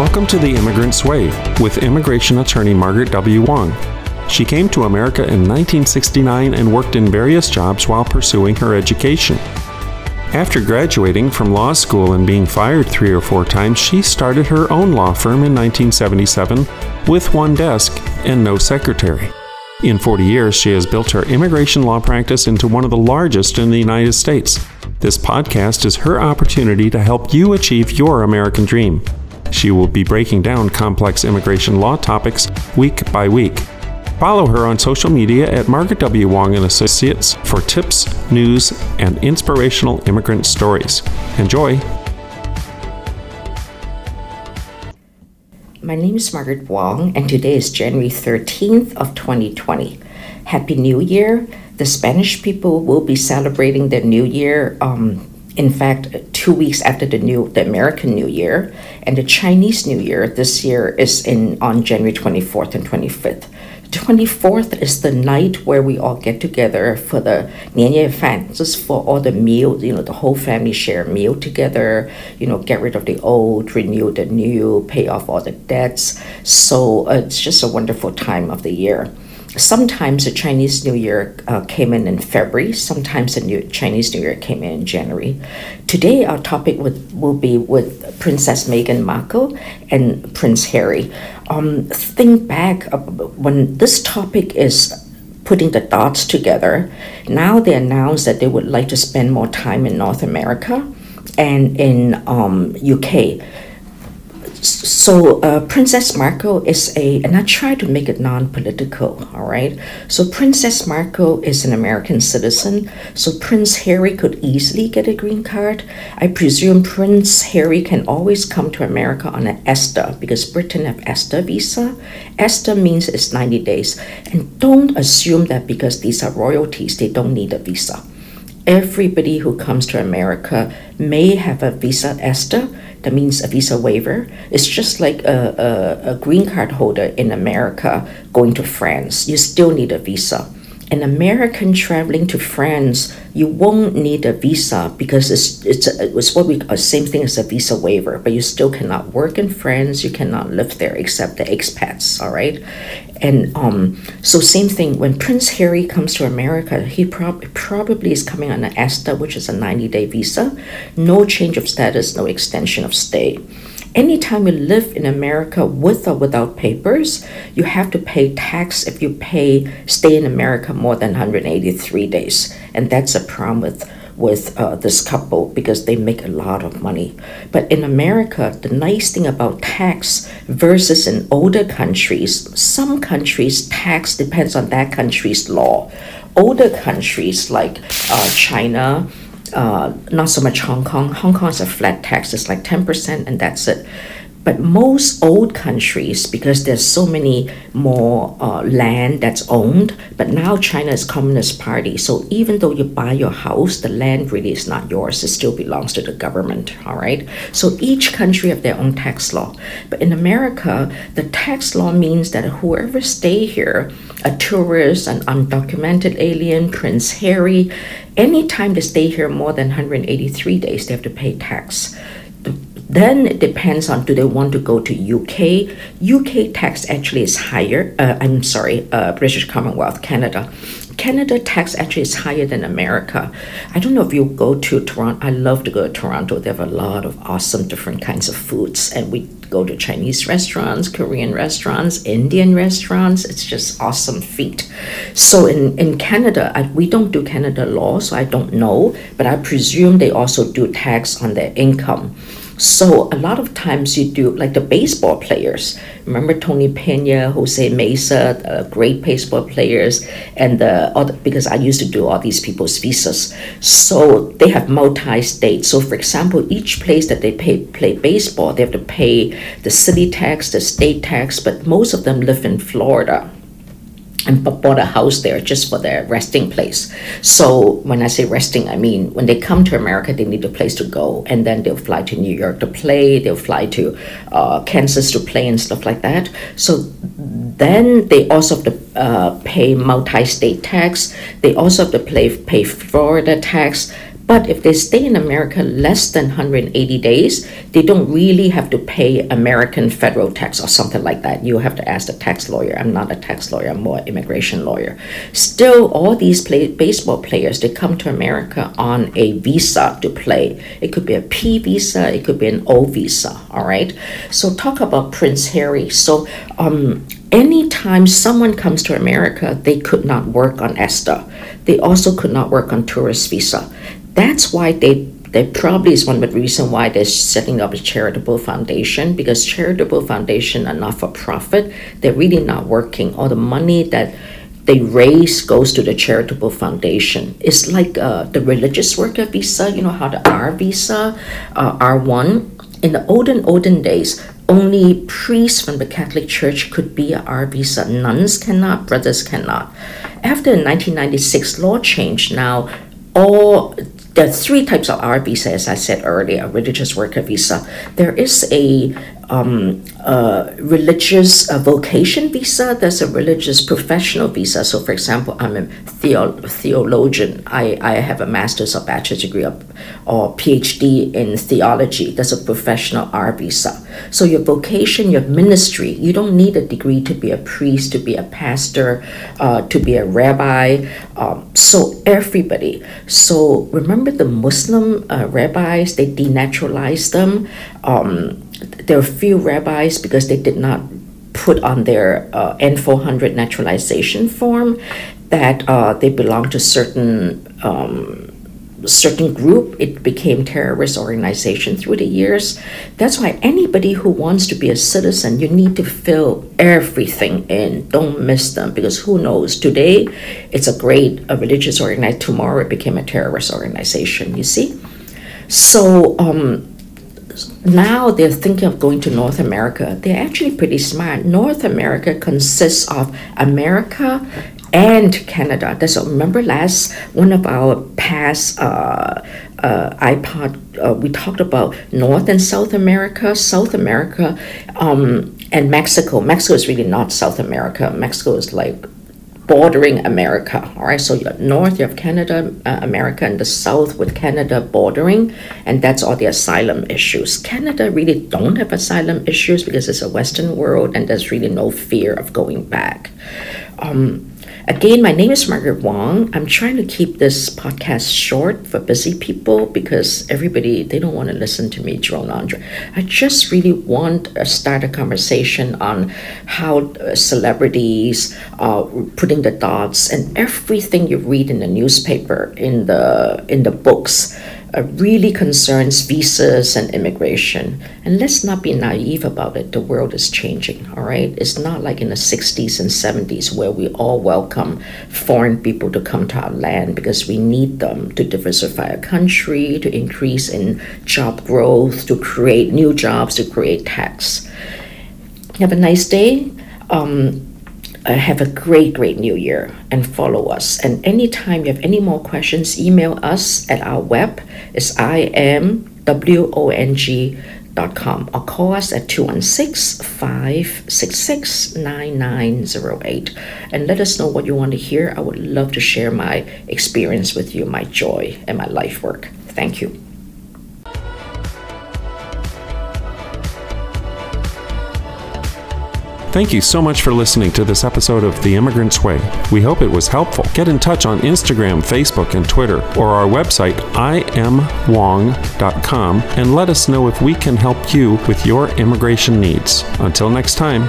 Welcome to The Immigrant's Way with immigration attorney Margaret W. Wong. She came to America in 1969 and worked in various jobs while pursuing her education. After graduating from law school and being fired three or four times, she started her own law firm in 1977 with one desk and no secretary. In 40 years, she has built her immigration law practice into one of the largest in the United States. This podcast is her opportunity to help you achieve your American dream. She will be breaking down complex immigration law topics week by week. Follow her on social media at Margaret W. Wong and Associates for tips, news, and inspirational immigrant stories. Enjoy. My name is Margaret Wong, and today is January 13th of 2020. Happy New Year. The Spanish people will be celebrating their New Year um, in fact, two weeks after the new the American New Year and the Chinese New Year this year is in on January 24th and 25th. 24th is the night where we all get together for the 年夜饭, just for all the meals, you know, the whole family share a meal together, you know, get rid of the old, renew the new, pay off all the debts. So uh, it's just a wonderful time of the year sometimes the Chinese New Year uh, came in in February, sometimes the New Chinese New Year came in in January. Today, our topic would, will be with Princess Meghan Markle and Prince Harry. Um, think back when this topic is putting the dots together. Now they announced that they would like to spend more time in North America and in um, UK so uh, Princess Markle is a, and I try to make it non-political, all right? So Princess Markle is an American citizen, so Prince Harry could easily get a green card. I presume Prince Harry can always come to America on an ESTA because Britain have ESTA visa. ESTA means it's 90 days. And don't assume that because these are royalties, they don't need a visa. Everybody who comes to America may have a visa ESTA, that means a visa waiver. It's just like a, a, a green card holder in America going to France. You still need a visa an American traveling to France, you won't need a visa because it's it's a, it's what we a same thing as a visa waiver, but you still cannot work in France, you cannot live there except the expats, all right? And um, so same thing when Prince Harry comes to America, he prob- probably is coming on an ESTA, which is a 90-day visa, no change of status, no extension of stay. Anytime you live in America with or without papers, you have to pay tax if you pay stay in America more than 183 days. And that's a problem with with uh, this couple because they make a lot of money. But in America, the nice thing about tax versus in older countries, some countries tax depends on that country's law. Older countries like uh, China, uh, not so much Hong Kong. Hong Kong is a flat tax, it's like 10%, and that's it. But most old countries, because there's so many more uh, land that's owned, but now China is Communist Party. So even though you buy your house, the land really is not yours. It still belongs to the government. All right. So each country have their own tax law. But in America, the tax law means that whoever stay here, a tourist, an undocumented alien, Prince Harry, anytime they stay here more than 183 days, they have to pay tax. Then it depends on do they want to go to UK. UK tax actually is higher. Uh, I'm sorry, uh, British Commonwealth, Canada. Canada tax actually is higher than America. I don't know if you go to Toronto. I love to go to Toronto. They have a lot of awesome different kinds of foods, and we go to Chinese restaurants, Korean restaurants, Indian restaurants. It's just awesome feat. So in in Canada, I, we don't do Canada law, so I don't know, but I presume they also do tax on their income. So a lot of times you do like the baseball players. Remember Tony Pena, Jose Mesa, great baseball players, and the other, because I used to do all these people's visas. So they have multi-state. So for example, each place that they pay, play baseball, they have to pay the city tax, the state tax, but most of them live in Florida and bought a house there just for their resting place. So when I say resting, I mean when they come to America, they need a place to go, and then they'll fly to New York to play. They'll fly to uh, Kansas to play and stuff like that. So then they also have to uh, pay multi-state tax. They also have to pay pay Florida tax. But if they stay in America less than 180 days, they don't really have to pay American federal tax or something like that. You have to ask the tax lawyer. I'm not a tax lawyer, I'm more immigration lawyer. Still, all these play, baseball players, they come to America on a visa to play. It could be a P visa, it could be an O visa, all right? So talk about Prince Harry. So um, anytime someone comes to America, they could not work on ESTA. They also could not work on tourist visa. That's why they that probably is one of the reason why they're setting up a charitable foundation because charitable foundation are not for profit. They're really not working. All the money that they raise goes to the charitable foundation. It's like uh, the religious worker visa. You know how the R visa, uh, R one. In the olden olden days, only priests from the Catholic Church could be R visa. Nuns cannot, brothers cannot. After the 1996 law change, now all there are three types of R visa, as I said earlier, religious worker visa. There is a um, religious vocation visa, there's a religious professional visa. So, for example, I'm a theo- theologian. I, I have a master's or bachelor's degree or, or PhD in theology. That's a professional R visa. So, your vocation, your ministry, you don't need a degree to be a priest, to be a pastor, uh, to be a rabbi. Um, so, everybody. So, remember the Muslim uh, rabbis, they denaturalized them. Um, there are few rabbis because they did not put on their uh, N400 naturalization form that uh, they belong to certain um, certain group. It became terrorist organization through the years. That's why anybody who wants to be a citizen, you need to fill everything in. Don't miss them because who knows? Today, it's a great a religious organization. Tomorrow, it became a terrorist organization. You see, so. Um, now they're thinking of going to North America. They're actually pretty smart. North America consists of America and Canada. That's remember last one of our past uh, uh, iPod. Uh, we talked about North and South America. South America um, and Mexico. Mexico is really not South America. Mexico is like bordering America. All right, so you have north, you have Canada, uh, America, and the south with Canada bordering, and that's all the asylum issues. Canada really don't have asylum issues because it's a Western world, and there's really no fear of going back. Um, Again, my name is Margaret Wong. I'm trying to keep this podcast short for busy people because everybody they don't want to listen to me drone on. I just really want to start a conversation on how uh, celebrities are putting the dots and everything you read in the newspaper, in the in the books uh, really concerns visas and immigration. And let's not be naive about it. The world is changing, all right? It's not like in the 60s and 70s where we all welcome foreign people to come to our land because we need them to diversify our country, to increase in job growth, to create new jobs, to create tax. Have a nice day. Um, uh, have a great, great new year and follow us. And anytime you have any more questions, email us at our web. It's imwong.com or call us at 216 566 9908 and let us know what you want to hear. I would love to share my experience with you, my joy, and my life work. Thank you. Thank you so much for listening to this episode of The Immigrant's Way. We hope it was helpful. Get in touch on Instagram, Facebook, and Twitter, or our website, imwong.com, and let us know if we can help you with your immigration needs. Until next time.